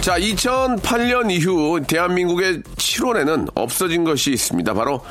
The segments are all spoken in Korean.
자 2008년 이후 대한민국의 7월에는 없어진 것이 있습니다 바로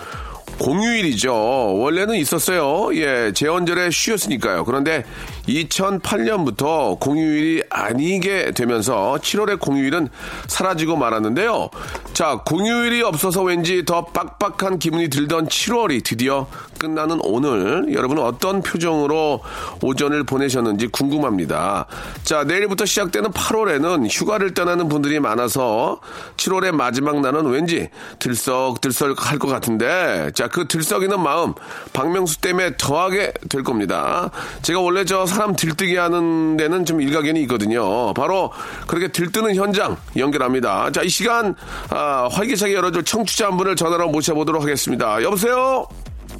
공휴일이죠. 원래는 있었어요. 예, 제헌절에 쉬었으니까요. 그런데 2008년부터 공휴일이 아니게 되면서 7월의 공휴일은 사라지고 말았는데요. 자, 공휴일이 없어서 왠지 더 빡빡한 기분이 들던 7월이 드디어 끝나는 오늘 여러분은 어떤 표정으로 오전을 보내셨는지 궁금합니다. 자, 내일부터 시작되는 8월에는 휴가를 떠나는 분들이 많아서 7월의 마지막 날은 왠지 들썩들썩 할 것 같은데 자, 그 들썩이는 마음 박명수 때문에 더하게 될 겁니다. 제가 원래 저 사람 들뜨게 하는 데는 좀 일가견이 있거든요. 바로 그렇게 들뜨는 현장 연결합니다. 자, 이 시간 아, 활기차게 열어줄 청취자 한 분을 전화로 모셔보도록 하겠습니다. 여보세요?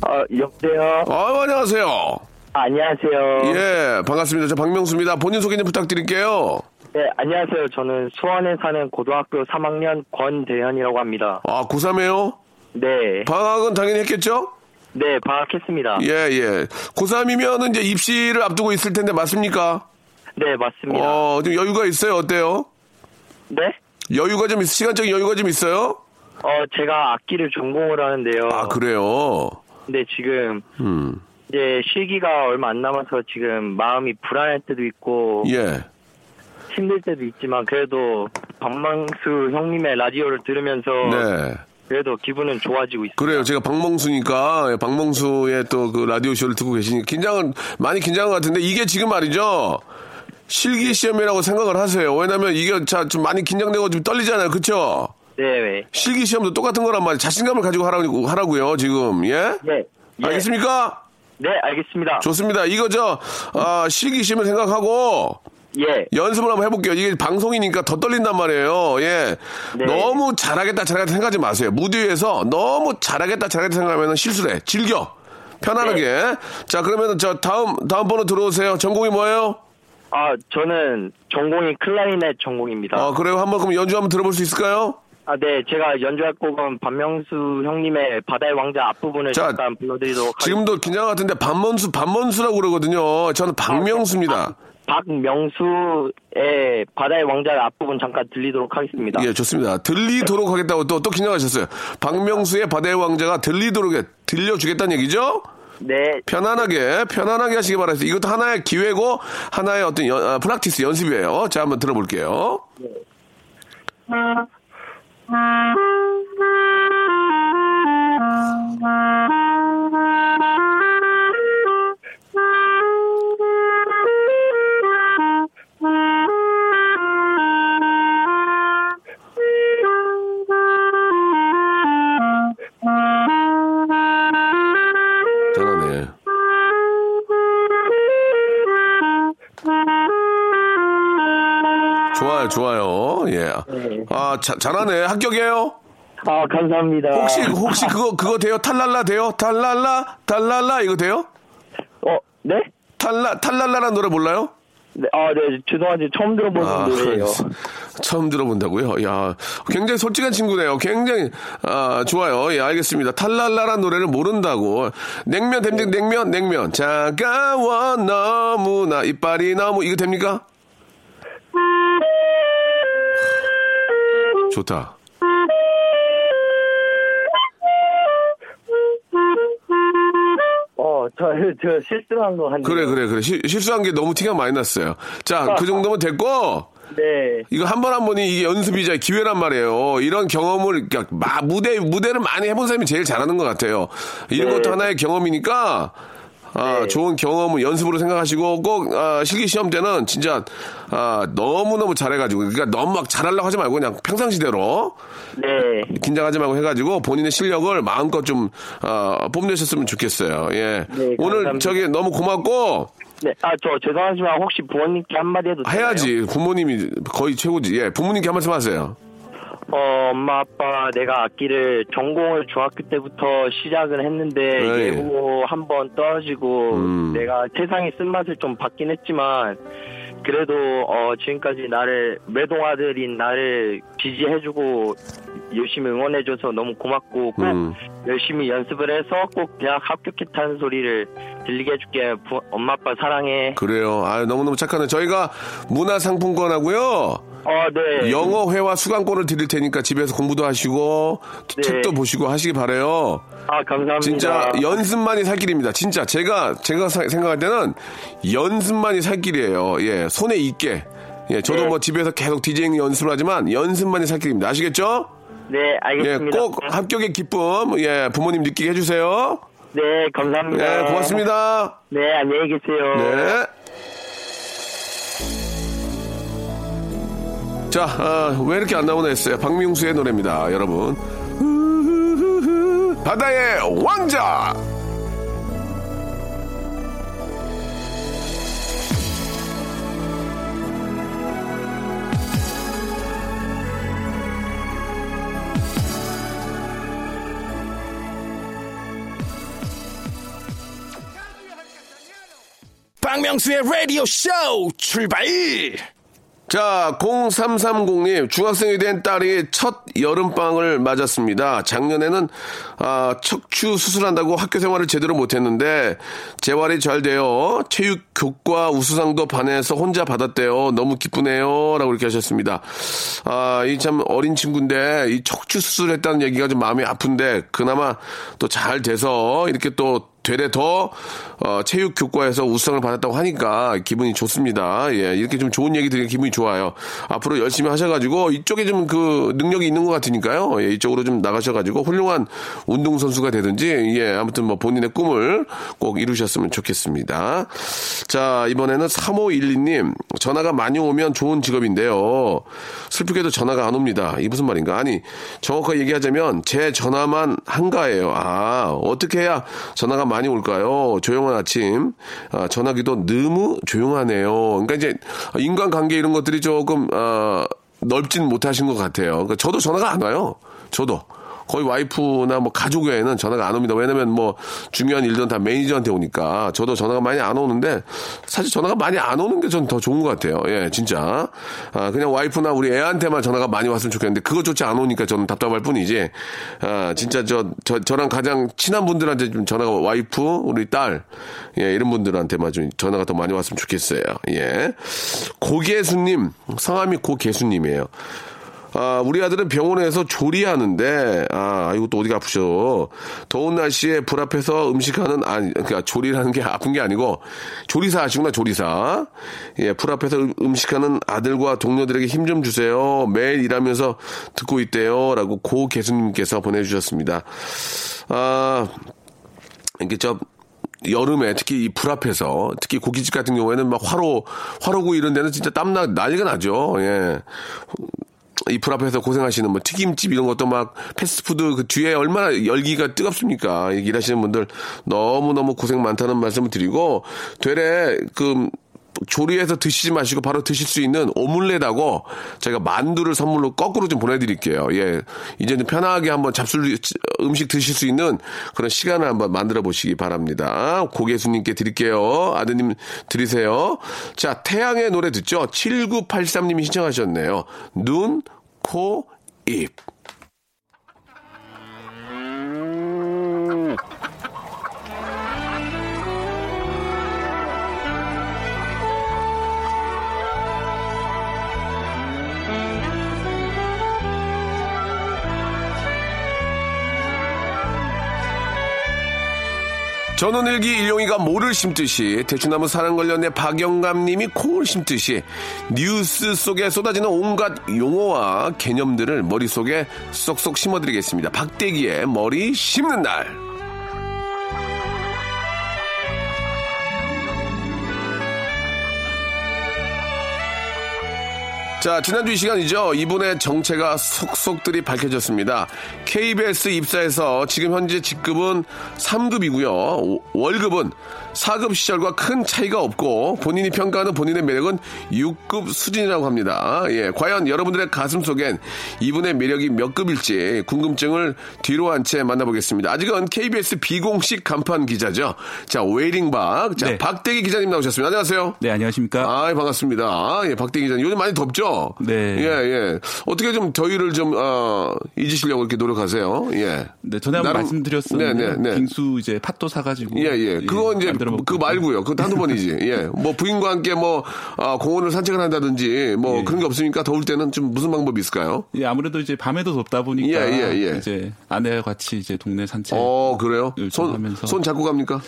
어, 여보세요? 아, 안녕하세요. 안녕하세요. 예, 반갑습니다. 저 박명수입니다. 본인 소개 좀 부탁드릴게요. 네, 안녕하세요. 저는 수원에 사는 고등학교 3학년 권대현이라고 합니다. 아, 고3이에요? 네. 방학은 당연히 했겠죠? 네, 방학했습니다. 예, 예. 고3이면은 이제 입시를 앞두고 있을 텐데 맞습니까? 네, 맞습니다. 어, 좀 여유가 있어요? 어때요? 네? 여유가 좀, 있, 시간적인 여유가 좀 있어요? 어, 제가 악기를 전공을 하는데요. 아, 그래요? 근데 지금 음, 이제 실기가 얼마 안 남아서 지금 마음이 불안할 때도 있고 예. 힘들 때도 있지만 그래도 박망수 형님의 라디오를 들으면서 네. 그래도 기분은 좋아지고 있어요. 그래요. 제가 박몽수니까, 예, 박몽수의 또 그 라디오 쇼를 듣고 계시니까 긴장은, 많이 긴장한 것 같은데 이게 지금 말이죠. 실기 시험이라고 생각을 하세요. 왜냐면 이게 자, 좀 많이 긴장되고 좀 떨리잖아요. 네, 네. 실기 시험도 똑같은 거란 말이에요. 자신감을 가지고 하라고, 하라고요, 지금. 예? 네. 예. 알겠습니까? 네, 알겠습니다. 좋습니다. 이거 저, 아, 실기 시험을 생각하고 예. 연습을 한번 해볼게요. 이게 방송이니까 더 떨린단 말이에요. 예. 네. 너무 잘하겠다, 잘하겠다 생각하지 마세요. 무대 위에서 너무 잘하겠다, 잘하겠다 생각하면 실수래. 즐겨. 편안하게. 네. 자, 그러면 저 다음, 다음 번호 들어오세요. 전공이 뭐예요? 아, 저는 전공이 클라리넷 전공입니다. 아, 그래요? 한번 그럼 연주 한번 들어볼 수 있을까요? 아, 네. 제가 연주할 곡은 박명수 형님의 바다의 왕자 앞부분을 자, 잠깐 불러드리도록 하겠습니다. 지금도 긴장 같은데 반문수, 반문수라고 그러거든요. 저는 박명수입니다. 박명수의 바다의 왕자 앞부분 잠깐 들리도록 하겠습니다. 예, 좋습니다. 들리도록 하겠다고 또, 또 긴장하셨어요. 박명수의 바다의 왕자가 들리도록, 해- 들려주겠다는 얘기죠? 네. 편안하게, 편안하게 하시기 바랍니다. 이것도 하나의 기회고, 하나의 어떤 연, 아, 프락티스 연습이에요. 자, 한번 들어볼게요. 잘하네. 좋아요. 예. 아, 자, 잘하네. 합격이에요? 아, 감사합니다. 혹시, 혹시 그거, 그거 돼요? 탈랄라 돼요? 탈랄라? 탈랄라? 이거 돼요? 어, 네? 탈라, 탈랄라라는 노래 몰라요? 네, 아, 네. 죄송한데 처음 들어보는 아, 노래예요. 처음 들어본다고요? 야, 굉장히 솔직한 친구네요. 굉장히, 아, 좋아요. 예, 알겠습니다. 탈랄라란 노래를 모른다고. 냉면 됩니까? 냉면, 냉면. 차가워, 너무나, 이빨이 너무, 이거 됩니까? 좋다. 어, 저, 저 실수한 거 같네요. 그래, 그래, 그래. 시- 실수한 게 너무 티가 많이 났어요. 자, 그 정도면 됐고, 네. 이거 한 번 한 번이 이게 연습이자 기회란 말이에요. 이런 경험을 그러니까 마- 무대 무대를 많이 해본 사람이 제일 잘하는 것 같아요. 이런 네. 것도 하나의 경험이니까 아, 네. 좋은 경험을 연습으로 생각하시고 꼭 아, 실기 시험 때는 진짜 아, 너무 너무 잘해가지고 그러니까 너무 막 잘하려고 하지 말고 그냥 평상시대로 네. 긴장하지 말고 해가지고 본인의 실력을 마음껏 좀 아, 뽐내셨으면 좋겠어요. 예. 네, 오늘. 저기 너무 고맙고 네, 아, 저 죄송하지만 혹시 부모님께 한마디 해도 되나요? 해야지. 부모님이 거의 최고지. 예, 부모님께 한 말씀 하세요. 어, 엄마, 아빠, 내가 악기를 전공을 중학교 때부터 시작을 했는데, 네. 예고 한번 떨어지고, 음. 내가 세상의 쓴맛을 좀 받긴 했지만, 그래도, 어, 지금까지 나를, 외동아들인 나를 지지해주고, 열심히 응원해줘서 너무 고맙고, 꼭 음. 열심히 연습을 해서 꼭 대학 합격했다는 소리를 들리게 해줄게. 부- 엄마, 아빠 사랑해. 그래요. 아, 너무너무 착하네. 저희가 문화상품권 하고요. 어, 네. 영어 회화 수강권을 드릴 테니까 집에서 공부도 하시고 네. 책도 보시고 하시기 바래요. 아, 감사합니다. 진짜 연습만이 살 길입니다. 진짜 제가 제가 사- 생각할 때는 연습만이 살 길이에요. 예, 손에 익게. 예, 저도 네. 뭐 집에서 계속 디제잉 연습을 하지만 연습만이 살 길입니다. 아시겠죠? 네, 예, 알겠습니다. 꼭 합격의 기쁨 예, 부모님 느끼게 해주세요. 네, 감사합니다. 예, 고맙습니다. 네, 안녕히 계세요. 네. 자, 아, 왜 이렇게 안 나오나 했어요. 박명수의 노래입니다, 여러분. 바다의 왕자! 박명수의 라디오 쇼 출발! 자, 0330님, 중학생이 된 딸이 첫 여름방을 맞았습니다. 작년에는, 아, 척추 수술한다고 학교 생활을 제대로 못했는데, 재활이 잘 돼요. 체육 교과 우수상도 반에서 혼자 받았대요. 너무 기쁘네요. 라고 이렇게 하셨습니다. 아, 이 참 어린 친구인데, 이 척추 수술했다는 얘기가 좀 마음이 아픈데, 그나마 또 잘 돼서, 이렇게 또 되레 더 어, 체육 교과에서 우수상을 받았다고 하니까 기분이 좋습니다. 예, 이렇게 좀 좋은 얘기 들으니 기분이 좋아요. 앞으로 열심히 하셔가지고 이쪽에 좀 그 능력이 있는 것 같으니까요. 예, 이쪽으로 좀 나가셔가지고 훌륭한 운동 선수가 되든지 예, 아무튼 뭐 본인의 꿈을 꼭 이루셨으면 좋겠습니다. 자, 이번에는 3512님 전화가 많이 오면 좋은 직업인데요. 슬프게도 전화가 안 옵니다. 이 무슨 말인가? 아니 정확하게 얘기하자면 제 전화만 한가해요. 아 어떻게 해야 전화가 많이 올까요? 조용한 아침 아, 전화기도 너무 조용하네요. 그러니까 이제 인간관계 이런 것들이 조금 아, 넓진 못하신 것 같아요. 그러니까 저도 전화가 안 와요. 저도. 거의 와이프나 뭐 가족 외에는 전화가 안 옵니다. 왜냐면 뭐 중요한 일들은 다 매니저한테 오니까 저도 전화가 많이 안 오는데 사실 전화가 많이 안 오는 게 전 더 좋은 것 같아요. 예, 진짜. 아, 그냥 와이프나 우리 애한테만 전화가 많이 왔으면 좋겠는데 그것조차 안 오니까 저는 답답할 뿐이지. 아, 진짜 저, 저, 저랑 가장 친한 분들한테 좀 전화가 와이프, 우리 딸, 예, 이런 분들한테만 좀 전화가 더 많이 왔으면 좋겠어요. 예. 고계수님, 성함이 고계수님이에요. 아, 우리 아들은 병원에서 조리하는데, 아, 이거 또 어디가 아프셔. 더운 날씨에 불 앞에서 음식하는, 아니, 그러니까 조리라는 게 아픈 게 아니고, 조리사 하시구나, 조리사. 예, 불 앞에서 음- 음식하는 아들과 동료들에게 힘 좀 주세요. 매일 일하면서 듣고 있대요. 라고 고 개수님께서 보내주셨습니다. 아, 이게 저, 여름에 특히 이 불 앞에서 특히 고깃집 같은 경우에는 막 화로 화로구 이런 데는 진짜 땀나 난리가 나죠. 예. 이 불 앞에서 고생하시는 뭐 튀김집 이런 것도 막 패스트푸드 그 뒤에 얼마나 열기가 뜨겁습니까? 이 일하시는 분들 너무너무 고생 많다는 말씀을 드리고 되레 그 조리해서 드시지 마시고 바로 드실 수 있는 오믈렛하고 제가 만두를 선물로 거꾸로 좀 보내드릴게요. 예. 이제는 편하게 한번 잡술 음식 드실 수 있는 그런 시간을 한번 만들어 보시기 바랍니다. 고개수님께 드릴게요. 아드님 드리세요. 자, 태양의 노래 듣죠? 7983님이 신청하셨네요. 눈, 코, 입. 전원일기 일용이가 모를 심듯이 대추나무 사랑 관련해 박영감님이 콩을 심듯이 뉴스 속에 쏟아지는 온갖 용어와 개념들을 머릿속에 쏙쏙 심어드리겠습니다. 박대기의 머리 심는 날. 자, 지난주 이 시간이죠. 이분의 정체가 속속들이 밝혀졌습니다. KBS 입사해서 지금 현재 직급은 3급이고요. 월급은 4급 시절과 큰 차이가 없고 본인이 평가하는 본인의 매력은 6급 수준이라고 합니다. 예, 과연 여러분들의 가슴 속엔 이분의 매력이 몇 급일지 궁금증을 뒤로 한 채 만나보겠습니다. 아직은 KBS 비공식 간판 기자죠. 자, 웨이링박. 자, 네. 박대기 기자님 나오셨습니다. 안녕하세요. 네, 안녕하십니까. 아, 반갑습니다. 아, 예, 박대기 기자님. 요즘 많이 덥죠? 네. 예, 예. 어떻게 좀 더위를 좀, 어, 잊으시려고 이렇게 노력하세요? 예. 네, 전에 한번 나름- 말씀드렸었는데 네, 네, 네. 빙수 이제 팥도 사가지고 예, 예. 그거 이제, 먹고 그거 말고요. 그것도 한두 번이지. 예. 뭐 부인과 함께 뭐, 아, 공원을 산책을 한다든지 뭐 예. 그런 게 없으니까 더울 때는 좀 무슨 방법이 있을까요? 예, 아무래도 이제 밤에도 덥다 보니까 예, 예, 예. 이제 아내와 같이 이제 동네 산책 어, 그래요? 좀 손, 하면서. 손 잡고 갑니까?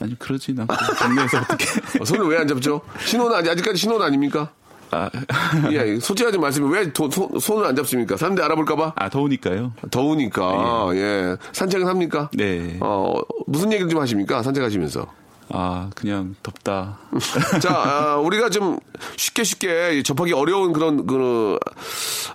아니 그러진 않고 동네에서 어떻게 어, 손을 왜 안 잡죠? 신호는 아직, 아직까지 신호는 아닙니까? 아, 예, 솔직하게 말씀해. 왜 도- 손, 손을 안 잡습니까? 사람들이 알아볼까봐? 아 더우니까요. 더우니까, 예. 산책은 합니까? 네. 어, 무슨 얘기를 좀 하십니까? 산책하시면서. 아 그냥 덥다. 자, 아, 우리가 좀 쉽게 쉽게 접하기 어려운 그런 그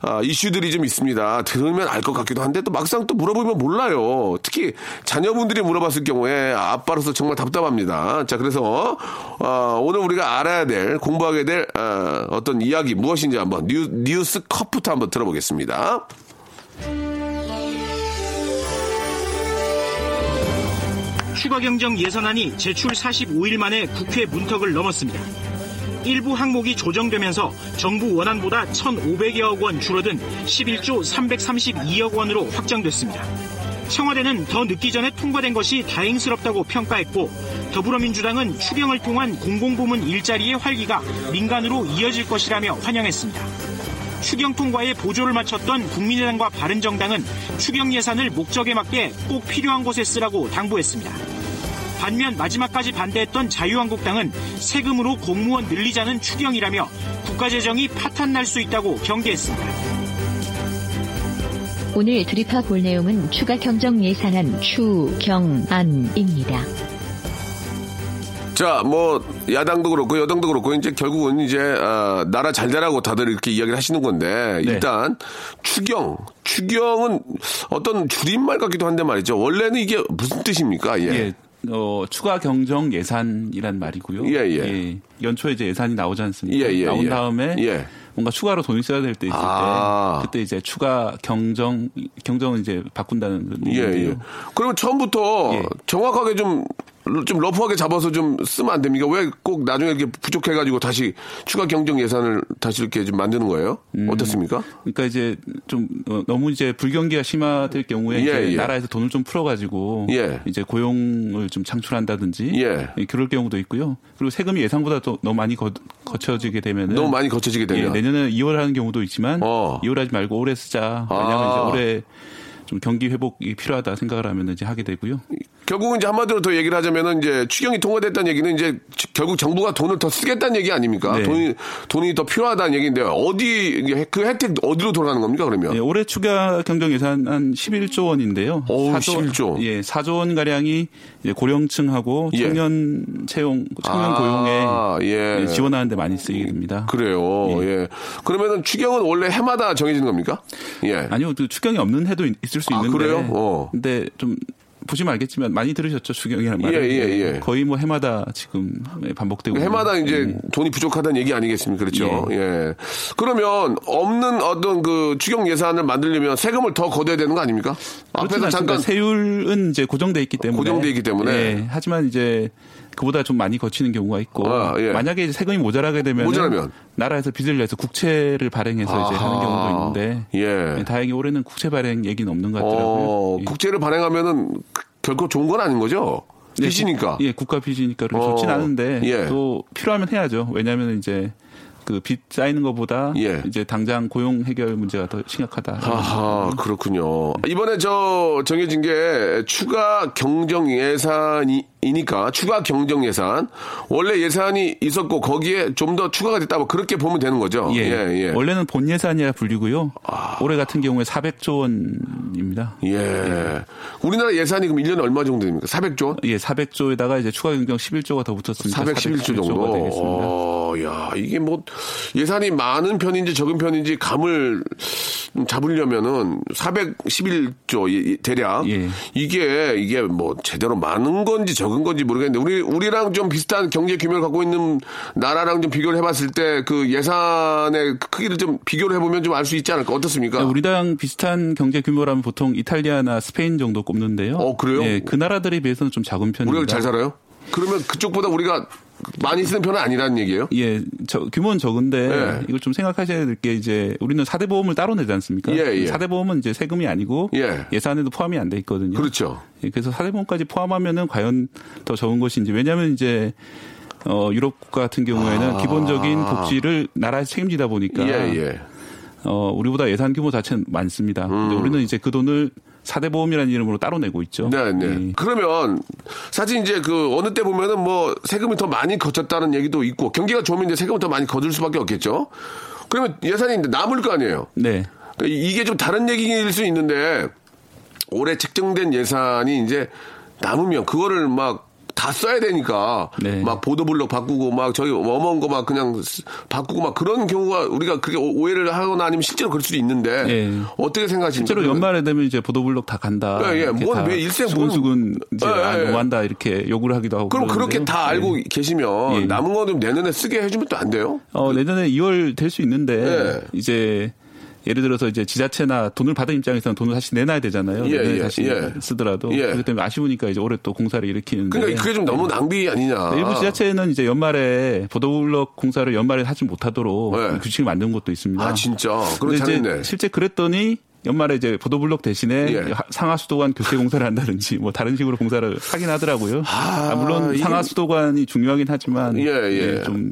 아, 이슈들이 좀 있습니다. 들으면 알 것 같기도 한데 또 막상 또 물어보면 몰라요. 특히 자녀분들이 물어봤을 경우에 아빠로서 정말 답답합니다. 자, 그래서 어, 오늘 우리가 알아야 될 공부하게 될 어, 어떤 이야기 무엇인지 한번 뉴, 뉴스 컷부터 한번 들어보겠습니다. 추가 경정 예산안이 제출 45일 만에 국회 문턱을 넘었습니다. 일부 항목이 조정되면서 정부 원안보다 1,500여억 원 줄어든 11조 332억 원으로 확정됐습니다. 청와대는 더 늦기 전에 통과된 것이 다행스럽다고 평가했고 더불어민주당은 추경을 통한 공공부문 일자리의 활기가 민간으로 이어질 것이라며 환영했습니다. 추경 통과에 보조를 마쳤던 국민의당과 바른정당은 추경 예산을 목적에 맞게 꼭 필요한 곳에 쓰라고 당부했습니다. 반면 마지막까지 반대했던 자유한국당은 세금으로 공무원 늘리자는 추경이라며 국가재정이 파탄 날 수 있다고 경계했습니다. 오늘 드립화 볼 내용은 추가 경정 예산안 추경안입니다. 자, 뭐 야당도 그렇고 여당도 그렇고 이제 결국은 이제 아, 나라 잘 되라고 다들 이렇게 이야기를 하시는 건데 네. 일단 추경, 추경은 어떤 줄임말 같기도 한데 말이죠. 원래는 이게 무슨 뜻입니까? 예. 예. 어, 추가 경정 예산이란 말이고요. 예, 예. 연초에 이제 예산이 나오지 않습니까? 예, 예, 나온 예. 다음에 예. 뭔가 추가로 돈이 써야 될 때 있을 아. 때 그때 이제 추가 경정 경정은 이제 바꾼다는 그런 예, 얘기인데요. 예. 그러면 처음부터 예. 정확하게 좀, 좀 러프하게 잡아서 좀 쓰면 안 됩니까? 왜 꼭 나중에 이렇게 부족해가지고 다시 추가 경정 예산을 다시 이렇게 좀 만드는 거예요? 음. 어떻습니까? 그러니까 이제 좀 어, 너무 이제 불경기가 심화될 경우에 예, 이제 예. 나라에서 돈을 좀 풀어가지고 예. 이제 고용을 좀 창출한다든지 예. 그럴 경우도 있고요. 그리고 세금이 예상보다 또 너무 많이 거, 거쳐지게 되면은 너무 많이 거 쳐지게 예, 되면. 내년에 2월 하는 경우도 있지만 어. 2월 하지 말고 올해 쓰자. 왜냐하면 아. 이제 올해 좀 경기 회복이 필요하다 생각을 하면 이제 하게 되고요. 결국은 이제 한마디로 더 얘기를 하자면은 이제 추경이 통과됐다는 얘기는 이제 지- 결국 정부가 돈을 더 쓰겠다는 얘기 아닙니까? 네. 돈이 돈이 더 필요하다는 얘기인데 어디 그 혜택 어디로 돌아가는 겁니까 그러면? 예, 올해 추가 경정 예산 한 11조 원인데요. 어우, 4조, 11조. 예, 4조 원 가량이 고령층하고 예. 청년 채용, 청년 아, 고용에 예. 예, 지원하는 데 많이 쓰이게 됩니다. 그래요. 예. 그러면은 추경은 원래 해마다 정해지는 겁니까? 예. 아니요, 그 추경이 없는 해도 있- 있을 수 아, 있는데. 그래요? 어. 근데 좀 보시면 알겠지만 많이 들으셨죠 추경이라는 말을. 예, 예, 예. 거의 뭐 해마다 지금 반복되고. 해마다 있는, 이제 예. 돈이 부족하다는 얘기 아니겠습니까? 그렇죠. 예. 그러면 없는 어떤 그 추경 예산을 만들려면 세금을 더 걷어야 되는 거 아닙니까? 앞에서 않습니다. 잠깐 세율은 이제 고정돼 있기 때문에 고정돼 있기 때문에. 예, 하지만 이제 그보다 좀 많이 거치는 경우가 있고 아, 예. 만약에 이제 세금이 모자라게 되면 모자라면? 나라에서 빚을 내서 국채를 발행해서 이제 아하. 하는 경우도 있는데 예. 예, 다행히 올해는 국채 발행 얘기는 없는 것 어, 같더라고요. 예. 국제를 발행하면은 그- 결코 좋은 건 아닌 거죠? 네, 빚이니까. 국- 예, 국가 빚이니까 그렇게 어, 좋진 않은데 예. 또 필요하면 해야죠. 왜냐하면 이제 그 빚 쌓이는 것보다 예. 이제 당장 고용 해결 문제가 더 심각하다. 아하, 그렇군요. 이번에 저 정해진 게 추가 경정 예산이니까 추가 경정 예산. 원래 예산이 있었고 거기에 좀 더 추가가 됐다. 뭐 그렇게 보면 되는 거죠. 예, 예. 원래는 본 예산이라 불리고요. 올해 같은 경우에 400조 원입니다. 예. 우리나라 예산이 그럼 1년에 얼마 정도 됩니까? 400조 원? 예, 400조에다가 이제 추가 경정 11조가 더 붙었으니까 411조 411조 가 정도. 되겠습니다. 어, 어, 야, 이게 뭐 예산이 많은 편인지 적은 편인지 감을 잡으려면은 411조 예, 예, 대략 예. 이게 이게 뭐 제대로 많은 건지 적은 건지 모르겠는데 우리 우리랑 좀 비슷한 경제 규모를 갖고 있는 나라랑 좀 비교를 해봤을 때 그 예산의 크기를 좀 비교를 해보면 좀 알 수 있지 않을까 어떻습니까? 우리랑 비슷한 경제 규모라면 보통 이탈리아나 스페인 정도 꼽는데요. 어, 그래요? 예, 그 나라들에 비해서는 좀 작은 편입니다. 우리가 잘 살아요? 그러면 그쪽보다 우리가 많이 쓰는 편은 아니라는 얘기예요? 예, 저, 규모는 적은데 예. 이걸 좀 생각하셔야 될 게 이제 우리는 4대 보험을 따로 내지 않습니까? 예, 예. 4대 보험은 이제 세금이 아니고 예. 산에도 포함이 안 돼 있거든요. 그렇죠. 예, 그래서 4대 보험까지 포함하면은 과연 더 적은 것인지 왜냐하면 이제 어, 유럽 국가 같은 경우에는 기본적인 복지를 나라에서 책임지다 보니까 아. 예, 예. 어, 우리보다 예산 규모 자체는 많습니다. 근데 우리는 이제 그 돈을 4대 보험이라는 이름으로 따로 내고 있죠. 음. 네, 네. 예. 그러면 사실 이제 그 어느 때 보면은 뭐 세금이 더 많이 거쳤다는 얘기도 있고 경기가 좋으면 이제 세금을 더 많이 거둘 수밖에 없겠죠. 그러면 예산이 남을 거 아니에요. 네. 그러니까 이게 좀 다른 얘기일 수 있는데 올해 책정된 예산이 이제 남으면 그거를 막 다 써야 되니까 네. 막 보도블록 바꾸고 막 저기 어머운 거막 그냥 쓰- 바꾸고 막 그런 경우가 우리가 그렇게 오- 오해를 하거나 아니면 실제로 그럴 수도 있는데 네. 어떻게 생각하십니까? 실제로 연말에 되면 이제 보도블록 다 간다. 예, 예. 이렇게 뭔다왜 일생 수근수근 이제 예, 아, 예. 너무한다 이렇게 요구를 하기도 하고. 그럼 그렇게 그러는데요. 다 알고 예. 계시면 예. 남은 거는 내년에 쓰게 해주면 또 안 돼요? 어, 내년에 2월 될 수 있는데 네. 이제 예를 들어서 이제 지자체나 돈을 받은 입장에서는 돈을 다시 내놔야 되잖아요. 예, 예, 다시 예. 쓰더라도 예. 그렇기 때문에 아쉬우니까 이제 올해 또 공사를 일으키는데. 그러니까 그게 좀 너무 낭비 아니냐. 일부 지자체는 이제 연말에 보도블록 공사를 연말에 하지 못하도록 네. 규칙을 만든 것도 있습니다. 아 진짜 그런 근데 이제 잘했네. 실제 그랬더니 연말에 이제 보도블록 대신에 예. 상하 수도관 교체 공사를 한다든지 뭐 다른 식으로 공사를 하긴 하더라고요. 아, 아, 물론 이게- 상하 수도관이 중요하긴 하지만 예, 예. 좀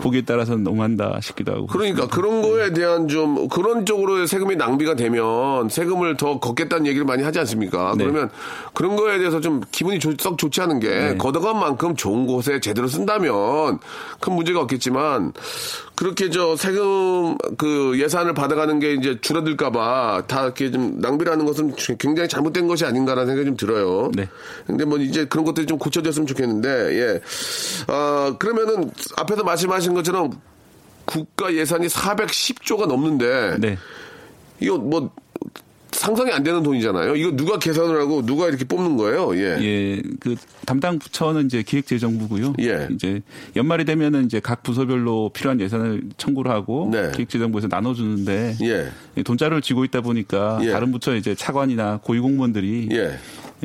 보기에 따라서는 너무한다 싶기도 하고. 그러니까 그런 거에 대한 좀 그런 쪽으로 세금이 낭비가 되면 세금을 더 걷겠다는 얘기를 많이 하지 않습니까? 네. 그러면 그런 거에 대해서 좀 기분이 좋- 썩 좋지 않은 게 네. 걷어간 만큼 좋은 곳에 제대로 쓴다면 큰 문제가 없겠지만 그렇게 저 세금 그 예산을 받아가는 게 이제 줄어들까봐 다 이렇게 좀 낭비를 하는 것은 굉장히 잘못된 것이 아닌가라는 생각이 좀 들어요. 네. 근데 뭐 이제 그런 것들이 좀 고쳐졌으면 좋겠는데 예. 아 그러면은 앞에서 말씀하신 것처럼 국가 예산이 410조가 넘는데 네. 이거 뭐 상상이 안 되는 돈이잖아요. 이거 누가 계산을 하고 누가 이렇게 뽑는 거예요? 예. 예, 그 담당 부처는 이제 기획재정부고요. 예. 이제 연말이 되면은 이제 각 부서별로 필요한 예산을 청구를 하고 네. 기획재정부에서 나눠 주는데 예. 이 돈자료를 쥐고 있다 보니까 예. 다른 부처 이제 차관이나 고위 공무원들이 예.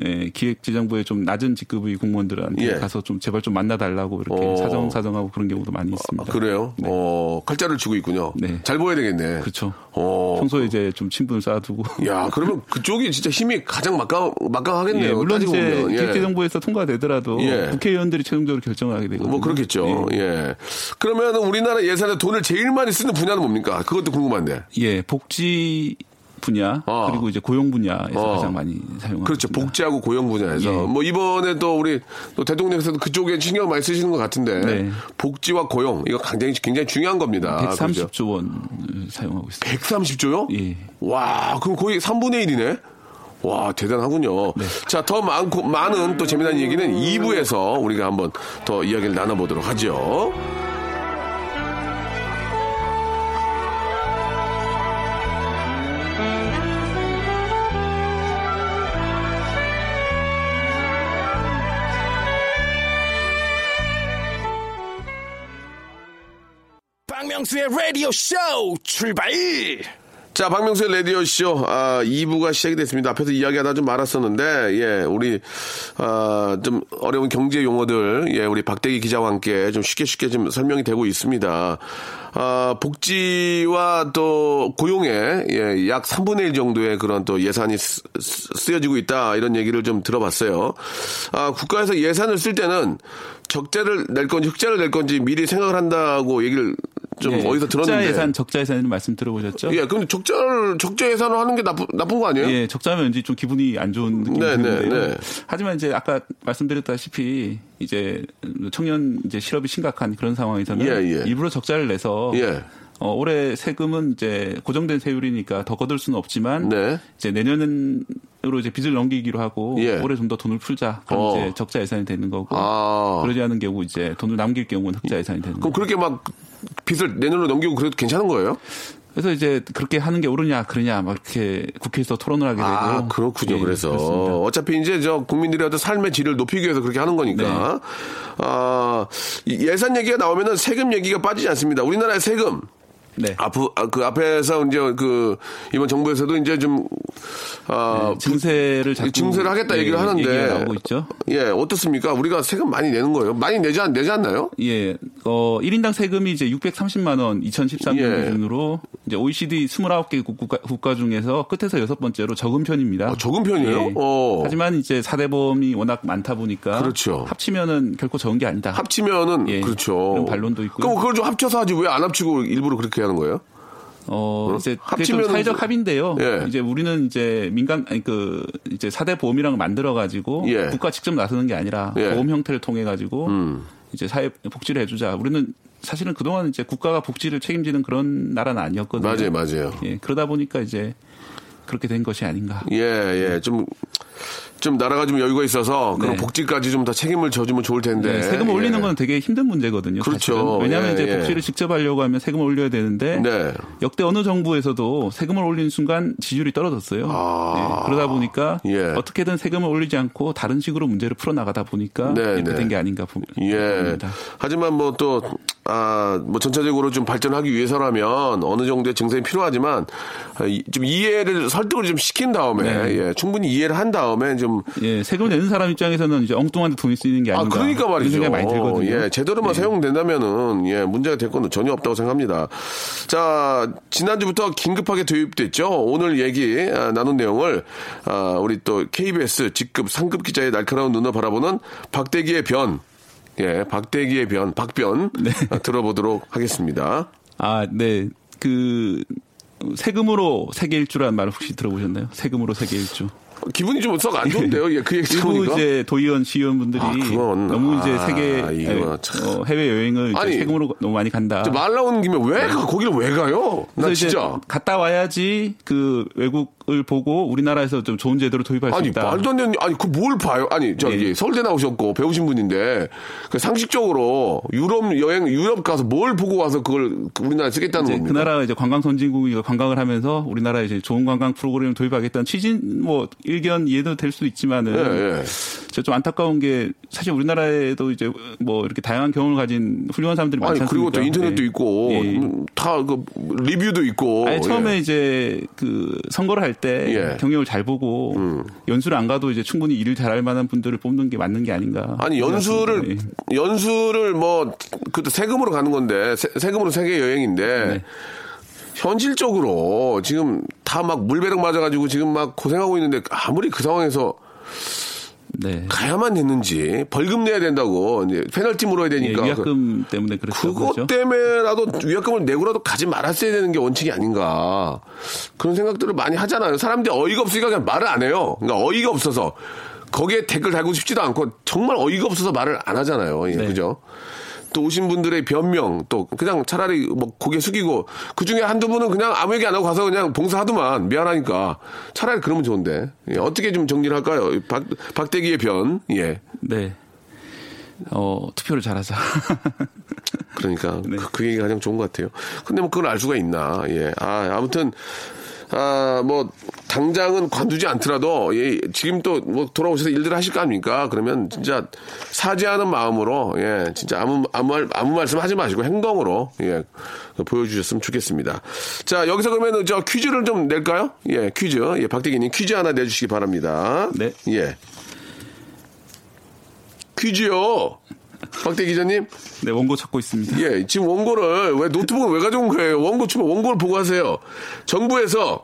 예, 기획재정부의 좀 낮은 직급의 공무원들한테 예. 가서 좀 제발 좀 만나달라고 이렇게 어. 사정 사정하고 그런 경우도 많이 아, 있습니다. 그래요? 네. 어, 칼자를 쥐고 있군요. 네. 잘 보여야 되겠네. 그렇죠. 어. 평소에 이제 좀 친분을 쌓아두고. 야, 그러면 그쪽이 진짜 힘이 가장 막강, 막강하겠네요. 예, 물론 이제. 예. 기획재정부에서 통과되더라도 예. 국회의원들이 최종적으로 결정을 하게 되거든요. 뭐 그렇겠죠. 예. 그러면 우리나라 예산에 돈을 제일 많이 쓰는 분야는 뭡니까? 그것도 궁금한데. 예, 복지 분야 아. 그리고 이제 고용 분야에서 어. 가장 많이 사용하고 그렇죠. 있습니다. 복지하고 고용 분야에서. 예. 뭐 이번에 또 우리 또 대통령께서도 그쪽에 신경 많이 쓰시는 것 같은데. 네. 복지와 고용. 이거 굉장히, 굉장히 중요한 겁니다. 130조 원 사용하고 있습니다. 130조요? 예. 와, 그럼 거의 3분의 1이네? 와, 대단하군요. 네. 자, 더 많고, 많은 또 재미난 얘기는 2부에서 우리가 한번 더 이야기를 나눠보도록 하죠. 박명수의 라디오 쇼 출발! 자, 박명수의 라디오쇼, 아, 2부가 시작이 됐습니다. 앞에서 이야기하다 좀 말았었는데, 예, 우리, 아, 좀 어려운 경제 용어들, 예, 우리 박대기 기자와 함께 좀 쉽게 쉽게 좀 설명이 되고 있습니다. 아, 복지와 또 고용에, 예, 약 3분의 1 정도의 그런 또 예산이 쓰, 쓰- 쓰여지고 있다, 이런 얘기를 좀 들어봤어요. 아, 국가에서 예산을 쓸 때는 적자를 낼 건지 흑자를 낼 건지 미리 생각을 한다고 얘기를 좀 예, 어디서 들었는데. 적자 예산, 적자 예산을 말씀 들어보셨죠? 예, 근데 적자를 적자 예산을 하는 게 나쁜 나쁜 거 아니에요? 예, 적자면 왠지 좀 기분이 안 좋은 느낌이 네, 네, 드는데요. 네. 하지만 이제 아까 말씀드렸다시피 이제 청년 이제 실업이 심각한 그런 상황에서는 예, 예. 일부러 적자를 내서 예. 어, 올해 세금은 이제 고정된 세율이니까 더 거둘 수는 없지만 네. 이제 내년은 으로 이제 빚을 넘기기로 하고 예. 올해 좀 더 돈을 풀자. 그럼 어. 이제 적자 예산이 되는 거고 아. 그러지 않은 경우 이제 돈을 남길 경우는 흑자 예산이 되는 그럼 거고. 그렇게 막 빚을 내년으로 넘기고 그래도 괜찮은 거예요? 그래서 이제 그렇게 하는 게 옳으냐 그러냐 막 이렇게 국회에서 토론을 하게 되고. 아, 그렇군요. 예, 그래서 그렇습니다. 어차피 이제 저 국민들의 어떤 삶의 질을 높이기 위해서 그렇게 하는 거니까. 네. 아, 이 예산 얘기가 나오면은 세금 얘기가 빠지지 않습니다. 우리나라의 세금. 네. 앞, 아, 그 앞에서 이제 그 이번 정부에서도 이제 좀, 아, 네, 증세를 자꾸 증세를 하겠다 예, 얘기를 하는데. 얘기가 나오고 있죠. 예, 어떻습니까? 우리가 세금 많이 내는 거예요? 많이 내지, 않, 내지 않나요? 예, 어, 1인당 세금이 이제 630만 원 2013년 예. 기준으로 이제 OECD 29개 국가, 국가 중에서 끝에서 여섯 번째로 적은 편입니다. 아, 적은 편이에요? 예. 어. 하지만 이제 사대보험이 워낙 많다 보니까 그렇죠. 합치면은 결코 적은 게 아니다. 합치면은, 예, 그렇죠. 그런 반론도 있고요. 그럼 그걸 좀 합쳐서 하지 왜 안 합치고 일부러 그렇게 하는 거예요? 어, 이제 그게 합치면은 좀 사회적 합의인데요. 예. 이제 우리는 이제 민간 아니 그 이제 사대 보험이랑 만들어 가지고 예. 국가 직접 나서는 게 아니라 예. 음. 보험 형태를 통해 가지고 이제 사회 복지를 해주자. 우리는 사실은 그동안 이제 국가가 복지를 책임지는 그런 나라는 아니었거든요. 맞아요, 맞아요. 예, 그러다 보니까 이제 그렇게 된 것이 아닌가. 예, 예. 좀, 좀 나라가 좀 여유가 있어서 그런 네. 복지까지 좀 다 책임을 져주면 좋을 텐데. 네, 세금 을 예. 올리는 건 되게 힘든 문제거든요. 그렇죠. 사실은. 왜냐하면 예, 이제 예. 복지를 직접 하려고 하면 세금을 올려야 되는데 네. 역대 어느 정부에서도 세금을 올리는 순간 지지율이 떨어졌어요. 아. 예, 그러다 보니까 예. 어떻게든 세금을 올리지 않고 다른 식으로 문제를 풀어 나가다 보니까 네, 이렇게 네. 된게 아닌가 보- 예. 봅니다. 하지만 뭐 또, 아, 뭐 전체적으로 좀 발전하기 위해서라면 어느 정도의 증세이 필요하지만 아, 이- 좀 이해를, 설득을 좀 시킨 다음에, 네. 예, 충분히 이해를 한 다음 에 좀 예, 세금을 내는 사람 입장에서는 이제 엉뚱한 데 돈이 쓰이는 게 아, 아닌가. 그러니까 그런 말이죠. 생각이 많이 들거든요. 예, 제대로만 사용된다면은, 예, 문제가 될 건 전혀 없다고 생각합니다. 자, 지난주부터 긴급하게 도입됐죠. 오늘 얘기, 아, 나눈 내용을, 아, 우리 또 KBS 직급 상급 기자의 날카로운 눈을 바라보는 박대기의 변, 예, 박대기의 변, 박변, 네. 아, 들어보도록 하겠습니다. 아, 네. 그 세금으로 세계 일주라는 말을 혹시 들어보셨나요? 세금으로 세계 일주. 기분이 좀 썩 안 좋은데요? 예, 그 얘기 일부. 이제 도의원, 시의원분들이 아, 너무 이제 아, 세계 참. 어, 해외 여행을 아니, 세금으로 너무 많이 간다. 말 나오는 김에 왜, 가- 거기를 왜 가요? 나 진짜. 갔다 와야지 그 외국 을 보고 우리나라에서 좀 좋은 제도를 도입할 수 아니 있다. 말도 안 되는 아니 그 뭘 봐요? 아니 저기 예. 서울대 나오셨고 배우신 분인데 그 상식적으로 유럽 여행 유럽 가서 뭘 보고 와서 그걸 우리나라에 쓰겠다는 겁니까? 그 나라 이제 관광 선진국이 관광을 하면서 우리나라에 이제 좋은 관광 프로그램을 도입하겠다는 취진 뭐 일견 이해도 될 수 있지만은 예, 예. 저좀 안타까운 게 사실 우리나라에도 이제 뭐 이렇게 다양한 경험을 가진 훌륭한 사람들이 않습니까? 그리고 또 인터넷도 예. 있고 예. 다그 리뷰도 있고. 아니 처음에 예. 이제 그 선거를 할때 예. 음. 경력을 잘 보고 연수를 안 가도 이제 충분히 일을 잘할 만한 분들을 뽑는 게 맞는 게 아닌가. 아니 연수를 생각합니다. 연수를 뭐 그것도 세금으로 가는 건데 세, 세금으로 세계 여행인데 네. 현실적으로 지금 다 막 물배럭 맞아가지고 지금 막 고생하고 있는데 아무리 그 상황에서 네. 가야만 됐는지 벌금 내야 된다고 이제 페널티 물어야 예, 되니까 그- 위약금 때문에 그렇죠. 그것 때문에라도 위약금을 내고라도 가지 말았어야 되는 게 원칙이 아닌가 그런 생각들을 많이 하잖아요. 사람들이 어이가 없으니까 그냥 말을 안 해요. 그러니까 어이가 없어서 거기에 댓글 달고 싶지도 않고 정말 어이가 없어서 말을 안 하잖아요. 예, 네. 그죠? 또 오신 분들의 변명 또 그냥 차라리 뭐 고개 숙이고 그 중에 한두 분은 그냥 아무 얘기 안 하고 가서 그냥 봉사하더만 미안하니까 차라리 그러면 좋은데 예, 어떻게 좀 정리를 할까요? 박, 박대기의 변 예. 네. 어, 투표를 잘하자. 그러니까 네. 그, 그 얘기가 가장 좋은 것 같아요. 근데 뭐 그걸 알 수가 있나? 예. 아 아무튼 아 뭐 당장은 관두지 않더라도 예, 지금 또 뭐 돌아오셔서 일들 하실 거 아닙니까? 그러면 진짜 사죄하는 마음으로 예 진짜 아무 아무 말 아무 말씀 하지 마시고 행동으로 예 보여주셨으면 좋겠습니다. 자 여기서 그러면 저 퀴즈를 좀 낼까요? 예 퀴즈 예 박대기님 퀴즈 하나 내주시기 바랍니다. 네. 예 퀴즈요. 박대 기자님, 네, 원고 찾고 있습니다. 예, 지금 원고를 왜 노트북을 왜 가져온 거예요? 원고 주면 원고를 보고 하세요. 정부에서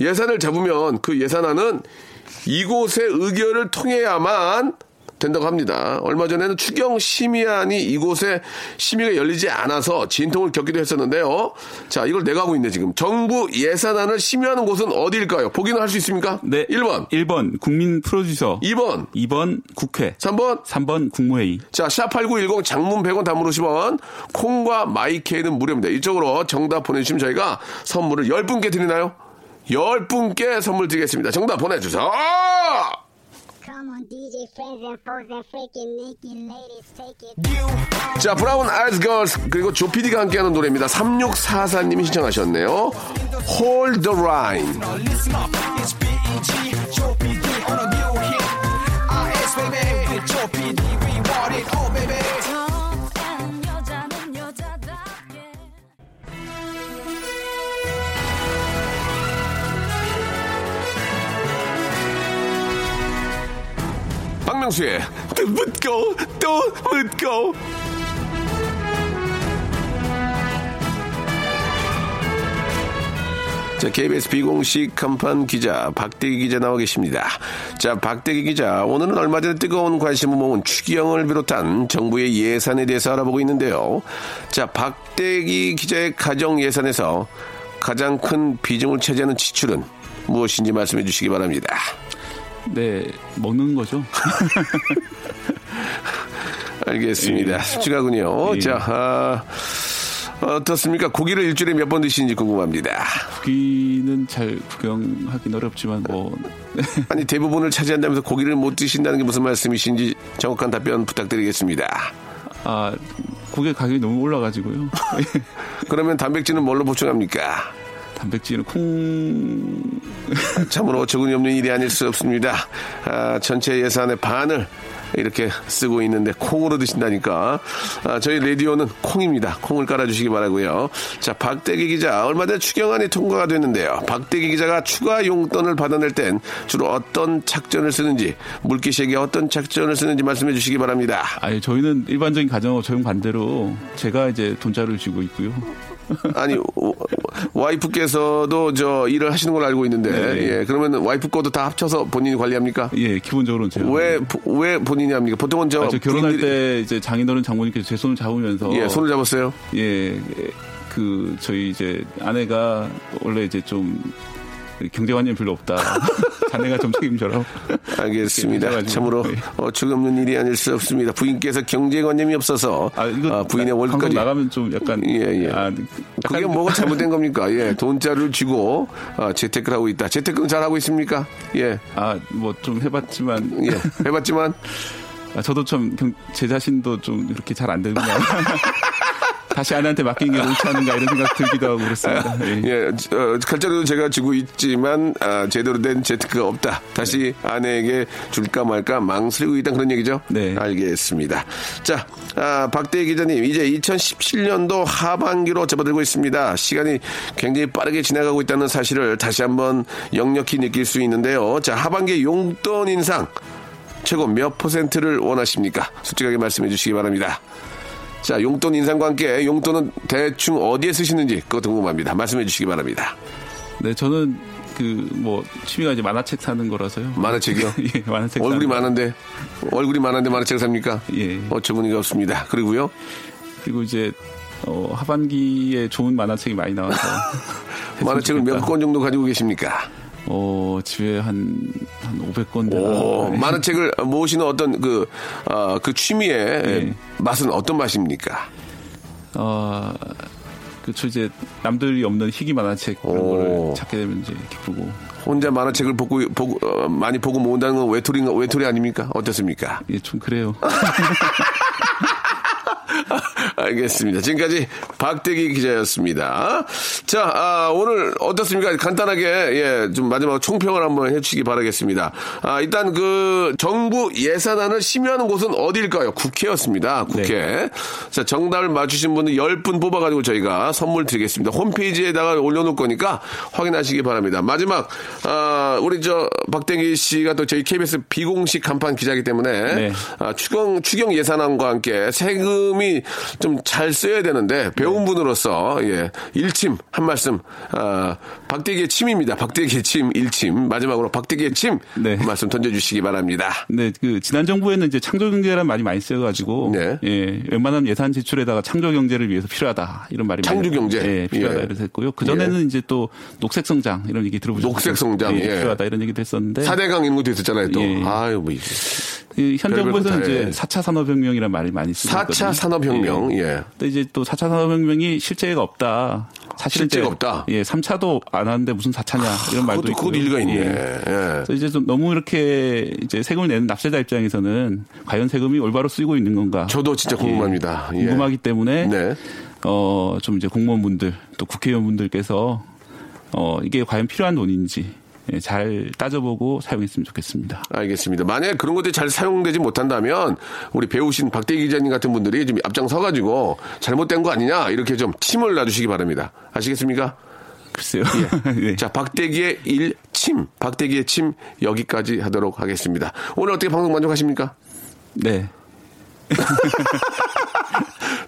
예산을 잡으면 그 예산안은 이곳의 의결을 통해야만 된다고 합니다. 얼마 전에는 추경 심의안이 이곳에 심의가 열리지 않아서 진통을 겪기도 했었는데요. 자, 이걸 내가 하고 있네, 지금. 정부 예산안을 심의하는 곳은 어디일까요? 보기는 할 수 있습니까? 네. 1번, 1번 국민 프로듀서. 2번, 2번 국회. 3번, 3번 국무회의. 자, 샵8910 장문 100원 단문 50원, 콩과 마이케이는 무료입니다. 이쪽으로 정답 보내주시면 저희가 선물을 10분께 드리나요? 10분께 선물 드리겠습니다. 정답 보내주세요. Come on, DJ friends and foes and freaking naked ladies, take it. 자, 브라운 아이즈 걸스 그리고 조피디가 함께하는 노래입니다. 3644님이 신청하셨네요. Hold the line. 박명수의 또 묻고 또 묻고 자, KBS 비공식 간판 기자 박대기 기자 나와 계십니다. 자, 박대기 기자, 오늘은 얼마 전에 뜨거운 관심을 모은 추기경을 비롯한 정부의 예산에 대해서 알아보고 있는데요. 자, 박대기 기자의 가정 예산에서 가장 큰 비중을 차지하는 지출은 무엇인지 말씀해 주시기 바랍니다. 네, 먹는 거죠. 알겠습니다. 예. 솔직하군요. 예. 자, 아, 어떻습니까? 고기를 일주일에 몇 번 드시는지 궁금합니다. 고기는 잘 구경하기는 어렵지만 뭐 아니, 대부분을 차지한다면서 고기를 못 드신다는 게 무슨 말씀이신지 정확한 답변 부탁드리겠습니다. 아, 고기 가격이 너무 올라가지고요. 그러면 단백질은 뭘로 보충합니까? 단백질은 콩 참으로 어처구니 없는 일이 아닐 수 없습니다. 아, 전체 예산의 반을 이렇게 쓰고 있는데 콩으로 드신다니까. 아, 저희 라디오는 콩입니다. 콩을 깔아주시기 바라고요. 자, 박대기 기자 얼마 전에 추경안이 통과가 됐는데요. 박대기 기자가 추가 용돈을 받아낼 땐 주로 어떤 작전을 쓰는지 물기시에게 어떤 작전을 쓰는지 말씀해 주시기 바랍니다. 아니 저희는 일반적인 가정하고 저희 반대로 제가 이제 돈자를 쥐고 있고요. 아니 오- 와이프께서도 저 일을 하시는 걸로 알고 있는데 네. 예, 그러면 와이프 거도 다 합쳐서 본인이 관리합니까? 예, 기본적으로는 제가 왜, 보- 왜 본인이 합니까? 보통은 저, 아, 저 결혼할 부인들이- 때 이제 장인어른 장모님께서 제 손을 잡으면서 예, 손을 잡았어요. 예, 그 저희 이제 아내가 원래 이제 좀 경제관념 별로 없다. 자네가 좀 책임져라. 알겠습니다. 참으로 예. 어처구 없는 일이 아닐 수 없습니다. 부인께서 경제관념이 없어서 아 이거 아, 부인의 월급까지 나가면 좀 약간 예, 예. 아, 그게 약간 뭐가 잘못된 겁니까? 예, 돈자를 쥐고 아, 재테크를 하고 있다. 재테크는 잘 하고 있습니까? 예, 아 뭐 좀 해봤지만 예, 해봤지만 아, 저도 좀제 자신도 좀 이렇게 잘 안 되는 거 다시 아내한테 맡긴 게 옳지 않은가 이런 생각 들기도 하고 그렇습니다. 예. 예, 어, 칼자루도 제가 쥐고 있지만 아, 제대로 된 재테크가 없다. 다시 아내에게 줄까 말까 망설이고 있다 그런 얘기죠? 네. 알겠습니다. 자, 아, 박대희 기자님 이제 2017년도 하반기로 접어들고 있습니다. 시간이 굉장히 빠르게 지나가고 있다는 사실을 다시 한번 역력히 느낄 수 있는데요. 자, 하반기 용돈 인상 최고 몇 퍼센트를 원하십니까? 솔직하게 말씀해 주시기 바랍니다. 자, 용돈 인상과 함께 용돈은 대충 어디에 쓰시는지 그것도 궁금합니다. 말씀해 주시기 바랍니다. 네, 저는 그 뭐 취미가 이제 만화책 사는 거라서요. 만화책이요? 예, 만화책 얼굴이. 많은데 얼굴이 많은데 만화책 삽니까? 예. 어처구니가 없습니다. 그리고요. 그리고 이제 어, 하반기에 좋은 만화책이 많이 나와서 만화책을 몇 권 정도 가지고 계십니까? 어, 집에 한, 한 500권 오, 되나. 만화책을 모시는 어떤 그, 아, 그 취미의 네. 맛은 어떤 맛입니까? 어, 그저 이제 남들이 없는 희귀 만화책 그런 오. 거를 찾게 되면 이제 기쁘고 혼자 만화책을 보고, 보고 어, 많이 보고 모은다는 건 외톨이, 외톨이 아닙니까? 어떻습니까? 예, 좀 그래요. 알겠습니다. 지금까지 박대기 기자였습니다. 자, 아, 오늘 어떻습니까? 간단하게, 예, 좀 마지막 총평을 한번 해주시기 바라겠습니다. 아, 일단 그 정부 예산안을 심의하는 곳은 어디일까요? 국회였습니다. 국회. 자, 정답을 맞추신 분들 10분 뽑아가지고 저희가 선물 드리겠습니다. 홈페이지에다가 올려놓을 거니까 확인하시기 바랍니다. 마지막, 아, 우리 저 박대기 씨가 또 저희 KBS 비공식 간판 기자이기 때문에 네. 아, 추경, 추경 예산안과 함께 세금이 좀잘 써야 되는데 배운 분으로서 예, 일침 한 말씀 아, 박대기의 침입니다. 박대기의 침 일침 마지막으로 박대기의 침 네. 한 말씀 던져주시기 바랍니다. 네, 그 지난 정부에는 이제 창조 경제라는 말이 많이 쓰여가지고 네. 예, 웬만하면 예산 지출에다가 창조 경제를 위해서 필요하다 이런 말이 창조 많이 경제. 예, 필요하다 예. 이래서 했고요. 그 전에는 이제 또 녹색 성장 이런 얘기 들어보셨죠? 녹색 성장, 예. 필요하다 이런 얘기도 했었는데 사대강 이런 것도 있었잖아요. 또 예. 아유 뭐 이게. 이현 정부에서는. 이제 4차 산업혁명이라는 말을 많이 쓰고 4차 있거든요. 산업혁명, 예. 근데 이제 또 4차 산업혁명이 실제가 없다. 사실은 실제가 없다. 예, 3차도 안 하는데 무슨 4차냐 이런 말도 그것도, 있고. 그것도 일리가 있네. 예. 예. 그래서 이제 좀 너무 이렇게 이제 세금을 내는 납세자 입장에서는 과연 세금이 올바로 쓰이고 있는 건가? 저도 진짜 궁금합니다. 예. 궁금하기 때문에 네. 어, 좀 이제 공무원분들 또 국회의원분들께서 어, 이게 과연 필요한 돈인지 예, 잘 따져보고 사용했으면 좋겠습니다. 알겠습니다. 만약에 그런 것들이 잘 사용되지 못한다면 우리 배우신 박대기 기자님 같은 분들이 좀 앞장서가지고 잘못된 거 아니냐 이렇게 좀 침을 놔주시기 바랍니다. 아시겠습니까? 글쎄요. 네. 자, 박대기의 일 침, 박대기의 침 여기까지 하도록 하겠습니다. 오늘 어떻게 방송 만족하십니까? 네.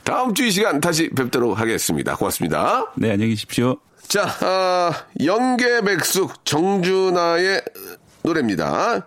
다음 주 이 시간 다시 뵙도록 하겠습니다. 고맙습니다. 네, 안녕히 계십시오. 자, 아, 연계백숙 정준하의 노래입니다.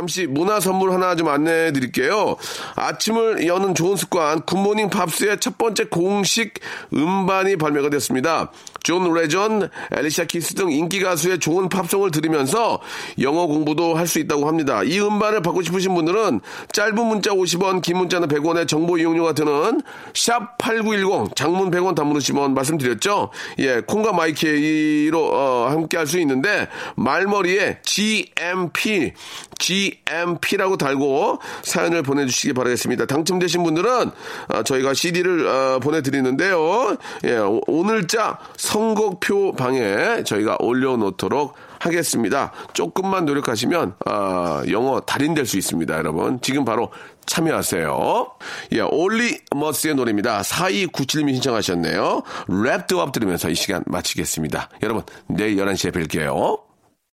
잠시 문화 선물 하나 좀 안내해 드릴게요. 아침을 여는 좋은 습관, 굿모닝 팝스의 첫 번째 공식 음반이 발매가 됐습니다. 존 레전드, 앨리샤 키스 등 인기 가수의 좋은 팝송을 들으면서 영어 공부도 할 수 있다고 합니다. 이 음반을 받고 싶으신 분들은 짧은 문자 50원, 긴 문자는 100원의 정보 이용료가 드는 샵 8910, 장문 100원, 단문 50원 말씀드렸죠? 예, 콩과 마이케이로 어, 함께 할 수 있는데 말머리에 GMP, GMP라고 달고 사연을 보내 주시기 바라겠습니다. 당첨되신 분들은 어, 저희가 CD를 어, 보내 드리는데요. 예, 오- 오늘자 선곡표 방에 저희가 올려놓도록 하겠습니다. 조금만 노력하시면 아, 영어 달인 될 수 있습니다, 여러분. 지금 바로 참여하세요. 예, 올리 머스의 노래입니다. 4297님이 신청하셨네요. 랩드업 들으면서 이 시간 마치겠습니다. 여러분, 내일 11시에 뵐게요.